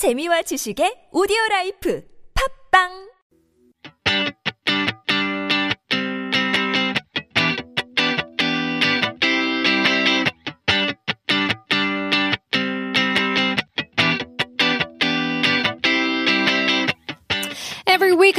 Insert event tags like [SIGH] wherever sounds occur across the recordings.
재미와 지식의 오디오 라이프. 팝빵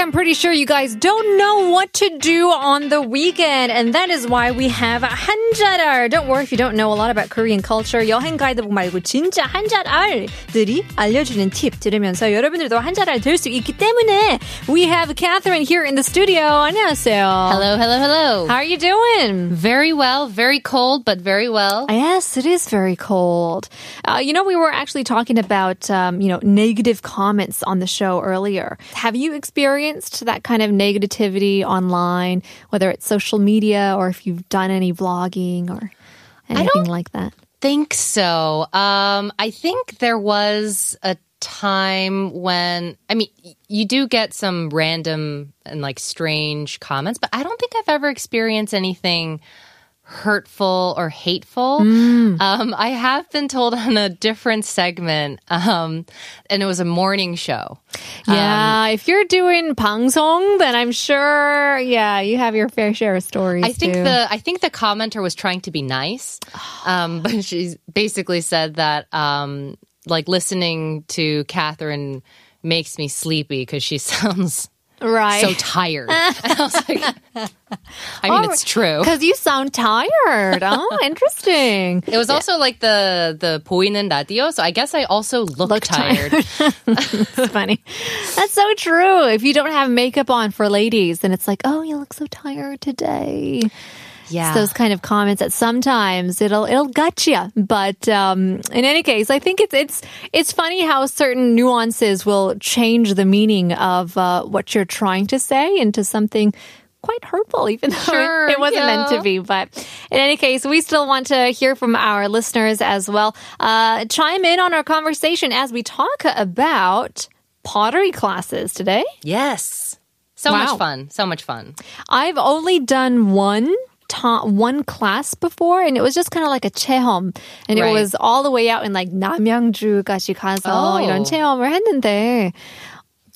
I'm pretty sure you guys don't know what to do on the weekend, and that is why we have 한잘알. Don't worry if you don't know a lot about Korean culture. 여행 가이드북 말고 진짜 한잘알들이 알려주는 팁 들으면서 여러분들도 한잘알 될 수 있기 때문에 we have Catherine here in the studio. 안녕하세요. Hello, hello, hello. How are you doing? Very well. Very cold, but very well. Yes, it is very cold. Uh, you know, we were actually talking about um, you know negative comments on the show earlier. Have you experienced that kind of negativity online, whether it's social media or if you've done any vlogging or anything like that? think so. Um, I think there was a time when, I mean, you do get some random and like strange comments, but I don't think I've ever experienced anything hurtful or hateful. Um, I have been told on a different segment, um, and it was a morning show. Yeah, if you're doing 방송, then I'm sure, yeah, you have your fair share of stories. I think too. the I think the commenter was trying to be nice, [SIGHS] um, but she basically said that um, like listening to Catherine makes me sleepy because she [LAUGHS] sounds right. so tired. and [LAUGHS] I was like, I mean, it's true. Because you sound tired. Oh, [LAUGHS] interesting. It was also like the the 보이는 radio, so I guess I also look, Look tired. It's [LAUGHS] funny. That's so true. If you don't have makeup on for ladies, then it's like, oh, you look so tired today. yeah, It's those kind of comments that sometimes it'll it'll gut you. But um, in any case, I think it's it's it's funny how certain nuances will change the meaning of uh, what you're trying to say into something quite hurtful, even though Sure, it, it wasn't meant to be. But in any case, we still want to hear from our listeners as well. Uh, chime in on our conversation as we talk about pottery classes today. yes, so Wow. much fun, so much fun. I've only done one taught one class before, and it was just kind of like a 체험, and right. it was all the way out in like 남양주까지 가서 We're heading there.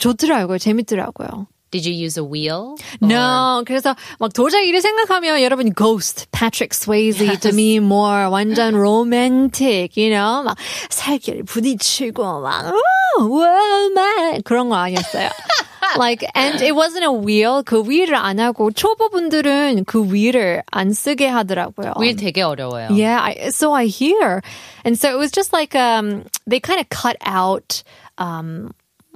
좋더라고요, 재밌더라고요. Did you use a wheel? Or? No. 그래서 막 도자기 를 생각하면 여러분 Ghost, Patrick Swayze, yes. Demi Moore, 완전 romantic, you know? 막 살길 부딪히고 막 oh, wow, man. 그런 거 아니었어요. [LAUGHS] [LAUGHS] like, and it wasn't a wheel. 그 위를 안 하고 초보분들은 그 위를 안 쓰게 하더라고요. 윌 되게 어려워요. Yeah, I, so I hear. And so it was just like um they kind of cut out um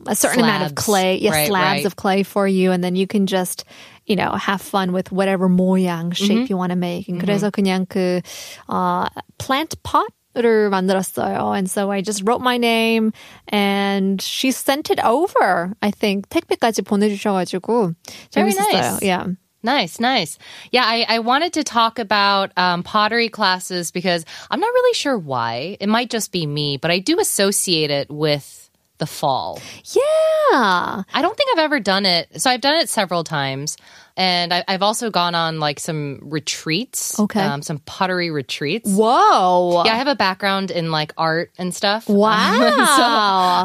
a certain amount of Slabs. clay, yeah, Right, slabs right. of clay for you and then you can just you know, have fun with whatever 모양 shape Mm-hmm. you want to make. And 그래서 그냥 그 uh, plant pot 를 만들었어요. And so I just wrote my name and she sent it over. I think 택배까지 보내주셔가지고 Very 재밌었어요. nice. Yeah. Nice, nice. Yeah, I, I wanted to talk about um, pottery classes because I'm not really sure why. It might just be me, but I do associate it with the fall. Yeah. I don't think I've ever done it. So I've done it several times. And I, I've also gone on like some retreats. Okay. Um, some pottery retreats. Whoa. Yeah, I have a background in like art and stuff. [LAUGHS] Wow. so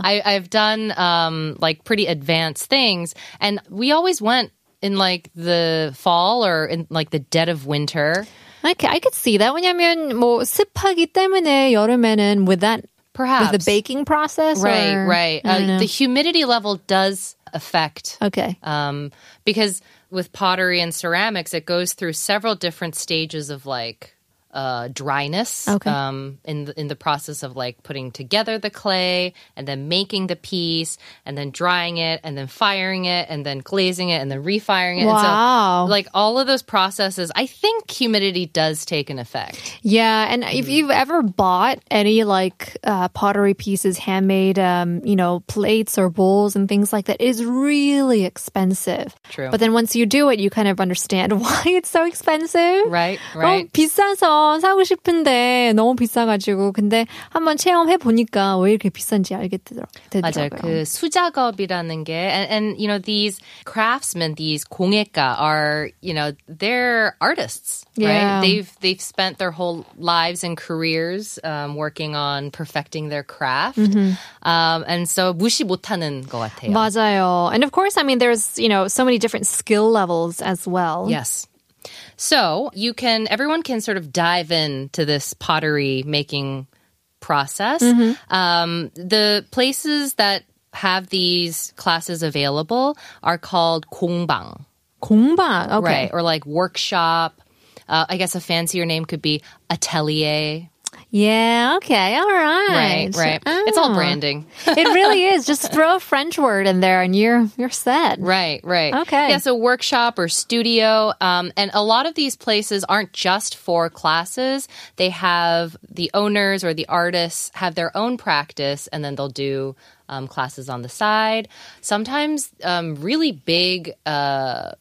I, I've done um, like pretty advanced things. And we always went in like the fall or in like the dead of winter. I, ca- I could see that. 왜냐면 뭐 습하기 때문에 여름에는 with that Perhaps. with the baking process. Right, or- right. I don't Uh, know. the humidity level does affect okay. um, because with pottery and ceramics, it goes through several different stages of like uh, dryness. Okay. Um, in the, in the process of like putting together the clay and then making the piece and then drying it and then firing it and then glazing it and then refiring it. Wow. And so, like all of those processes, I think humidity does take an effect. Yeah, and if Mm-hmm. you've ever bought any like uh, pottery pieces, handmade, um, you know, plates or bowls and things like that, it is really expensive. True. But then once you do it, you kind of understand [LAUGHS] why it's so expensive. Right, 어, right. 비싸서 거 사고 싶은데 너무 비싸가지고 근데 한번 체험해 보니까 왜 이렇게 비싼지 알게 되더라- 맞아요. 되더라고요. 그 수작업이라는 게 and, and you know these craftsmen, these 공예가 are you know they're artists, Yeah. right? They've they've spent their whole lives and careers um, working on perfecting their craft, Mm-hmm. um, and so 무시 못하는 것 같아요. 맞아요. And of course, I mean, there's, you know, so many different skill levels as well. Yes. So you can, everyone can sort of dive into this pottery making process. Um, the places that have these classes available are called 공방, 공방. Okay. right? Or like workshop. Uh, I guess a fancier name could be atelier. Yeah, okay. All right. Right, right. It's all Ah. branding. [LAUGHS] it really is. Just throw a French word in there and you're you're set. Right, right. Okay. Yeah, so workshop or studio. Um, and a lot of these places aren't just for classes. They have the owners or the artists have their own practice and then they'll do um, classes on the side. Sometimes um, really big, uh,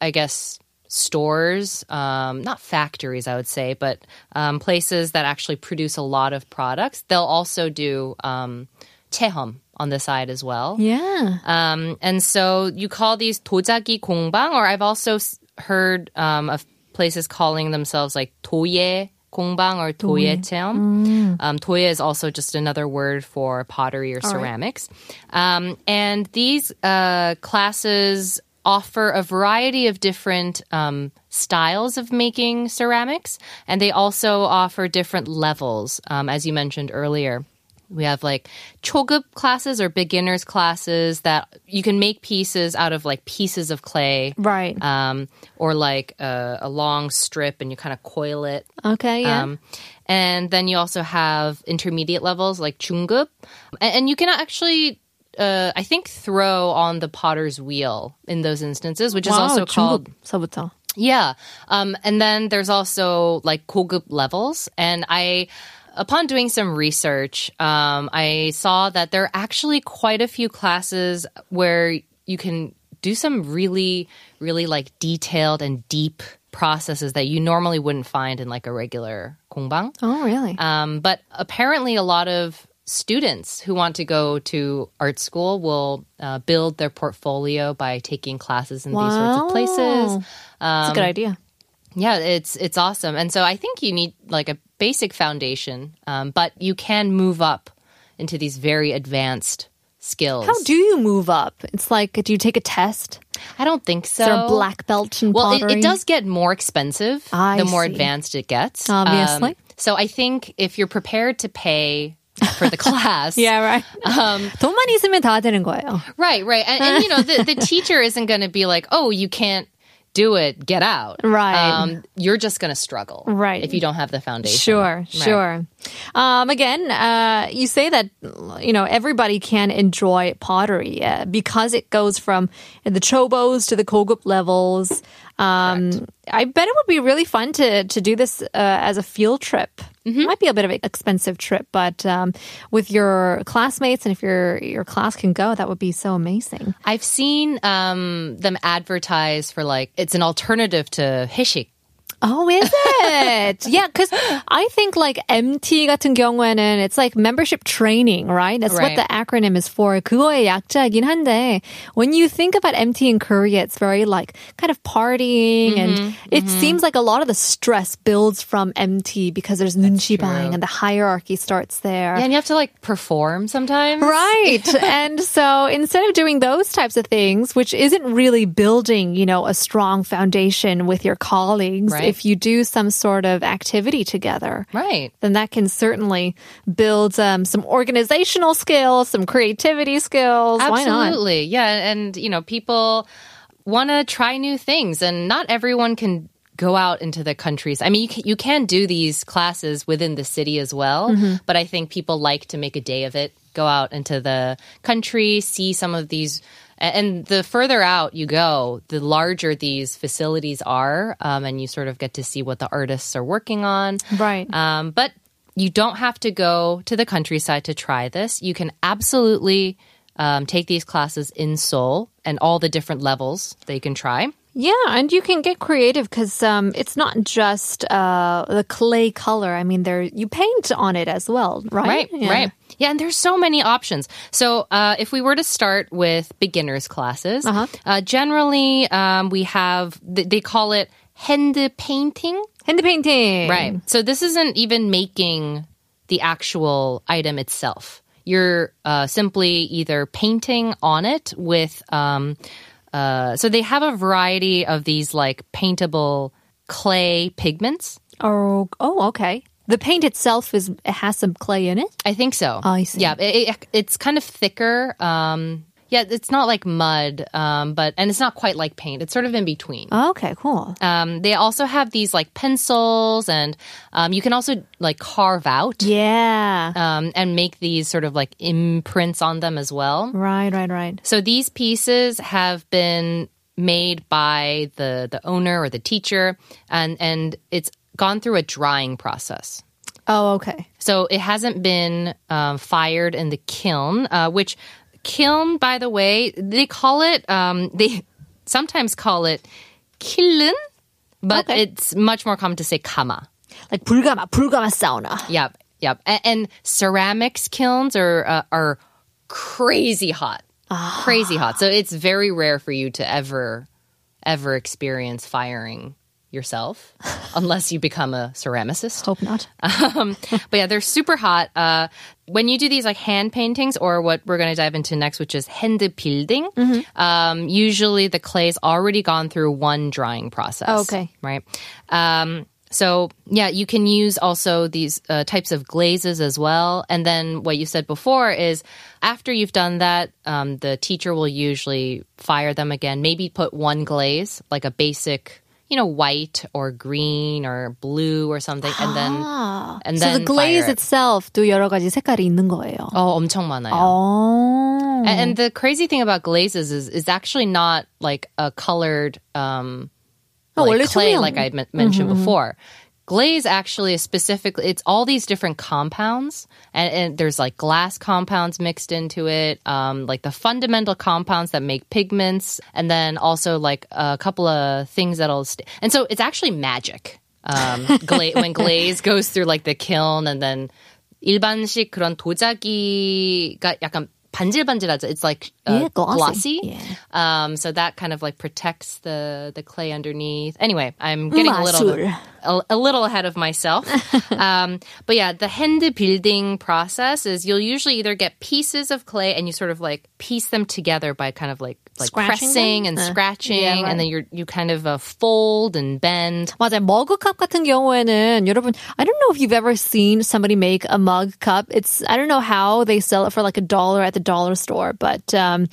I guess, stores, um, not factories, I would say, but um, places that actually produce a lot of products. They'll also do um, 체험 on the side as well. Yeah. Um, and so you call these 도자기 공방, or I've also s- heard um, of places calling themselves like 도예 공방 or 도예 체험. Um, 도예 is also just another word for pottery or ceramics. Um, and these uh, classes offer a variety of different um, styles of making ceramics, and they also offer different levels, um, as you mentioned earlier. We have like chogup classes or beginners classes that you can make pieces out of like pieces of clay. Right. Um, or like a, a long strip and you kind of coil it. Okay, yeah. Um, and then you also have intermediate levels like 중급. And, and you can actually, uh, I think, throw on the potter's wheel in those instances, which is wow, also called 중급서부터. yeah. Um, and then there's also like 고급 levels. And I, upon doing some research, um, I saw that there are actually quite a few classes where you can do some really, really like detailed and deep processes that you normally wouldn't find in like a regular 공방. Oh, really? Um, but apparently, a lot of students who want to go to art school will uh, build their portfolio by taking classes in these sorts of places. Wow. That's a good idea. Yeah, it's it's awesome, and so I think you need like a basic foundation, um, but you can move up into these very advanced skills. How do you move up? It's like, do you take a test? I don't think so. Is there a black belt in Well, it, pottery? it does get more expensive I the more see. advanced it gets. Um, Obviously. so I think if you're prepared to pay for the [LAUGHS] class, Yeah, right. Um, 돈만 있으면 다 되는 거예요. right, right, and, and you know the the teacher isn't going to be like, oh, you can't do it, get out. Right. Um, you're just going to struggle, Right. if you don't have the foundation. Sure, Right. sure. Um, again, uh, you say that you know everybody can enjoy pottery uh, because it goes from the chobos to the kogup levels. Um, I bet it would be really fun to to do this uh, as a field trip. Mm-hmm. Might be a bit of an expensive trip, but um, with your classmates and if your your class can go, that would be so amazing. I've seen um, them advertise for like it's an alternative to hishik. Oh, is it? [LAUGHS] yeah, because I think like MT 같은 경우에는 it's like membership training, right? That's what Right. the acronym is for. 그거의 약자이긴 한데 when you think about MT in Korea, it's very like kind of partying and it seems like a lot of the stress builds from MT because there's 눈치 buying and the hierarchy starts there. Yeah, and you have to like perform sometimes. Right. [LAUGHS] and so instead of doing those types of things, which isn't really building, you know, a strong foundation with your colleagues, Right. if you do some sort of activity together, Right. then that can certainly build um, some organizational skills, some creativity skills. Why not? Absolutely. Yeah. And, you know, people want to try new things, and not everyone can go out into the countries. I mean, you can, you can do these classes within the city as well, but I think people like to make a day of it, go out into the country, see some of these. And the further out you go, the larger these facilities are, um, and you sort of get to see what the artists are working on. Right. Um, but you don't have to go to the countryside to try this. You can absolutely um, take these classes in Seoul and all the different levels that you can try. Yeah, and you can get creative because um, it's not just uh, the clay color. I mean, there you paint on it as well, right? Right, Yeah. right. Yeah, and there's so many options. So, uh, if we were to start with beginners classes, Uh-huh. uh, generally um, we have th- they call it hand painting. Hand painting, Right. So this isn't even making the actual item itself. You're uh, simply either painting on it with. Um, uh, so they have a variety of these like paintable clay pigments. Oh, oh, okay. The paint itself is it has some clay in it. I think so. Oh, I see. Yeah, it, it, it's kind of thicker. Um, yeah, it's not like mud, um, but and it's not quite like paint. It's sort of in between. Okay, cool. Um, they also have these like pencils, and um, you can also like carve out Yeah. um, and make these sort of like imprints on them as well. right, right, right. So these pieces have been made by the the owner or the teacher, and and it's gone through a drying process. Oh, okay. So it hasn't been um, fired in the kiln, uh, which kiln, by the way, they call it. Um, they sometimes call it kiln, but Okay. it's much more common to say kama. Like 불가마, 불가마 sauna. Yep, yep. And, and ceramics kilns are uh, are crazy hot, crazy hot. So it's very rare for you to ever ever experience firing yourself [LAUGHS] unless you become a ceramicist. Hope not. [LAUGHS] Um, but yeah, they're super hot. Uh, when you do these like hand paintings, or what we're going to dive into next, which is building, um, usually the clay's already gone through one drying process. Oh, okay. right. Um, so yeah, you can use also these uh, types of glazes as well. And then what you said before is after you've done that, um, the teacher will usually fire them again. Maybe put one glaze, like a basic You know, white or green or blue or something, and then and so then the glaze fire it. itself 도 여러 가지 색깔이 있는 거예요. Oh, 엄청 많아요. Oh. And, and the crazy thing about glazes is is actually not like a colored um Oh, like 원래 clay 투명. like I men- mentioned before. Glaze actually is specifically it's all these different compounds and, and there's like glass compounds mixed into it, um, like the fundamental compounds that make pigments, and then also like a couple of things that'll st- and so it's actually magic. Um, [LAUGHS] gla- when glaze goes through like the kiln and then 일반식 그런 도자기가 약간 반질반질하죠. It's like uh, yeah, glossy. glossy. Yeah. Um, so that kind of like protects the the clay underneath. Anyway, I'm getting a little a, a little ahead of myself. [LAUGHS] um, but yeah, the hand building process is you'll usually either get pieces of clay and you sort of like piece them together by kind of like like Scratching pressing them? and Uh, scratching, yeah, right. and then you you kind of uh, fold and bend. 맞아요. 머그컵 같은 경우에는 여러분, I don't know if you've ever seen somebody make a mug cup. It's I don't know how they sell it for like a dollar at the dollar store, but um,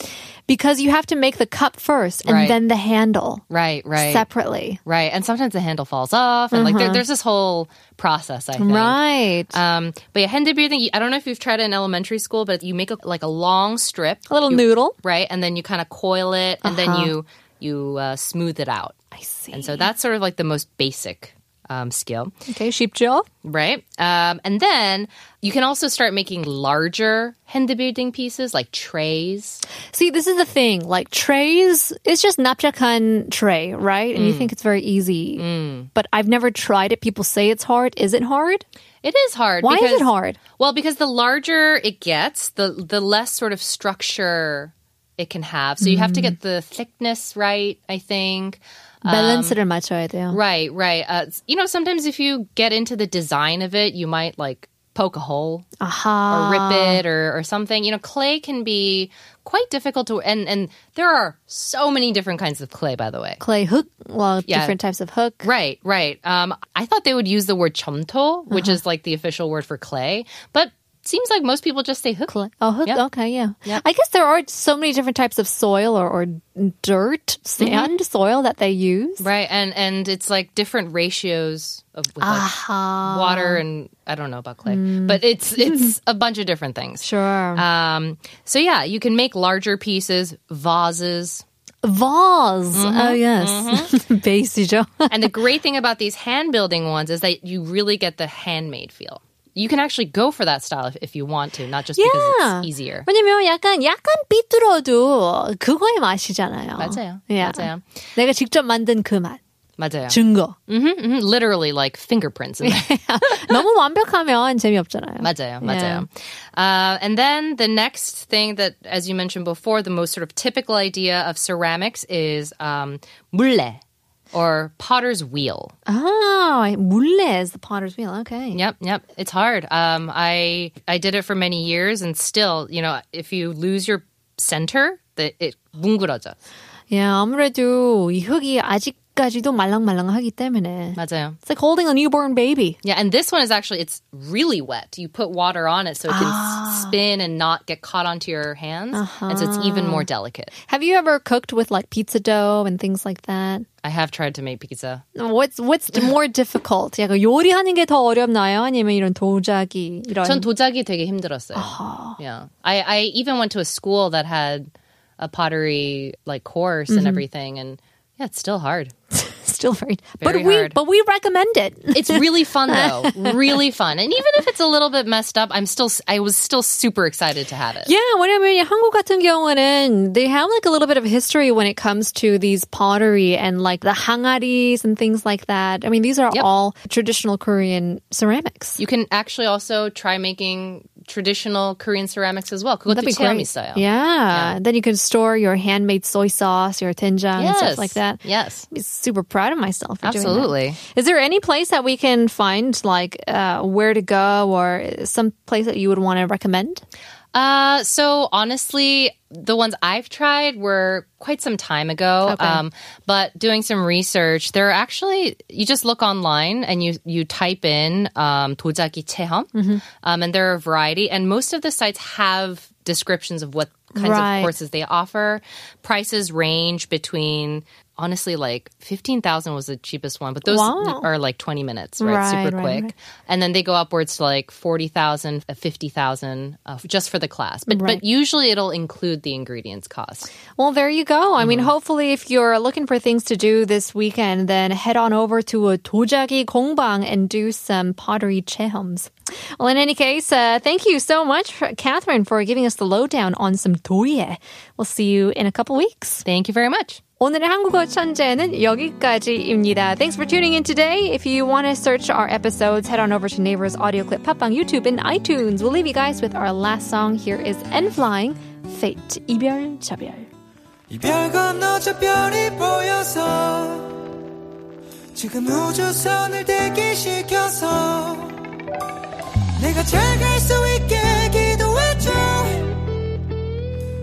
because you have to make the cup first and Right. then the handle Right, right. separately. Right, and sometimes the handle falls off, and like there, there's this whole process. I think. Right. Um, but yeah, hand building. I don't know if you've tried it in elementary school, but you make a, like a long strip, a little you- noodle. right, and then you kind of coil it, and then you you uh, smooth it out. I see. And so that's sort of like the most basic um, skill. Okay, sheep jill. Right. Um, and then you can also start making larger handebuilding pieces like trays. See, this is the thing. Like trays, it's just napjakan tray, right? And mm. you think it's very easy. Mm. But I've never tried it. People say it's hard. Is it hard? It is hard. Why because, is it hard? Well, because the larger it gets, the the less sort of structure it can have. So you have to mm. get the thickness right, I think. 밸런스를 맞춰야 돼요. Right, right. Uh, you know, sometimes if you get into the design of it, you might like poke a hole Aha. or rip it or, or something. You know, clay can be quite difficult to, and, and there are so many different kinds of clay, by the way. clay hook. Well, Yeah. different types of hook. Right, right. Um, I thought they would use the word chomto, which Uh-huh. is like the official word for clay, but seems like most people just say hook. Oh, hook. Yep. Okay, yeah. Yep. I guess there are so many different types of soil or, or dirt, mm-hmm. sand, mm-hmm. soil that they use. Right, and and it's like different ratios of uh-huh. like water and I don't know about clay, mm. but it's [LAUGHS] it's a bunch of different things. Sure. Um. So yeah, you can make larger pieces, vases. Vase. Oh, mm-hmm. Oh, yes. Mm-hmm. [LAUGHS] and the great thing about these hand building ones is that you really get the handmade feel you can actually go for that style if, if you want to, not just because Yeah. it's easier. 왜냐면 약간 약간 삐뚤어도 그거의 맛이잖아요. 맞아요. Yeah. 맞아요. 내가 직접 만든 그 맛. 맞아요. 증거. hmm hmm Literally like fingerprints in there. [LAUGHS] 너무 완벽하면 재미없잖아요. 맞아요, Yeah. 맞아요. Uh, and then the next thing that, as you mentioned before, the most sort of typical idea of ceramics is um, 물레 or potter's wheel. Ah, 물레 is the potter's wheel. Okay. Yep, yep. It's hard. Um, I I did it for many years, and still, you know, if you lose your center, the, it 뭉그러져. Yeah, 아무래도 이 흙이 아직 까지도 말랑말랑하기 때문에. 맞아요. It's like holding a newborn baby. Yeah, and this one is actually it's really wet. You put water on it so it can s spin and not get caught onto your hands, and so it's even more delicate. Have you ever cooked with like pizza dough and things like that? I have tried to make pizza. What's what's more [LAUGHS] difficult? 약간 요리하는 게 더 어렵나요? 아니면 이런 도자기 이런 전 도자기 되게 힘들었어요. Yeah, I I even went to a school that had a pottery like course and everything, and yeah, it's still hard. [LAUGHS] still very, Very but we hard. but we recommend it. It's really fun though, [LAUGHS] really fun. And even if it's a little bit messed up, I'm still I was still super excited to have it. Yeah, 왜냐면 한국 같은 경우는 they have like a little bit of history when it comes to these pottery and like the hangaris and things like that. I mean, these are Yep. all traditional Korean ceramics. You can actually also try making traditional Korean ceramics as well. That'd be great. Style. Yeah. yeah. Then you can store your handmade soy sauce, your doenjang, yes. and stuff like that. Yes. I'm super proud of myself. Absolutely. Is there any place that we can find, like uh, where to go, or some place that you would want to recommend? Uh, so honestly, the ones I've tried were quite some time ago. Okay. Um, but doing some research, there are actually you just look online and you you type in um, 도자기 체험, Mm-hmm. um, and there are a variety. And most of the sites have descriptions of what kinds Right. of courses they offer. Prices range between. Honestly, like fifteen thousand was the cheapest one, but those Wow. are like twenty minutes, right? Right, Super right, quick right. and then they go upwards to like 40,000, uh, 50,000 uh, just for the class. But Right. but usually it'll include the ingredients cost. Well, there you go. I Mm-hmm. mean, hopefully, if you're looking for things to do this weekend, then head on over to a 도자기 공방 and do some pottery 체험s. Well, in any case, uh, thank you so much, Catherine, for giving us the lowdown on some 도예. We'll see you in a couple weeks. Thank you very much. 오늘의 한국어 천재는 여기까지입니다. Thanks for tuning in today. If you want to search our episodes, head on over to Naver's Audio Clip, Pop on YouTube, and iTunes. We'll leave you guys with our last song. Here is N.Flying, Fate, 이별, 자별. 이별 건너 별이 보여서 지금 우주선을 대기시켜서 내가 잘 있게 기도해줘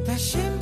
다시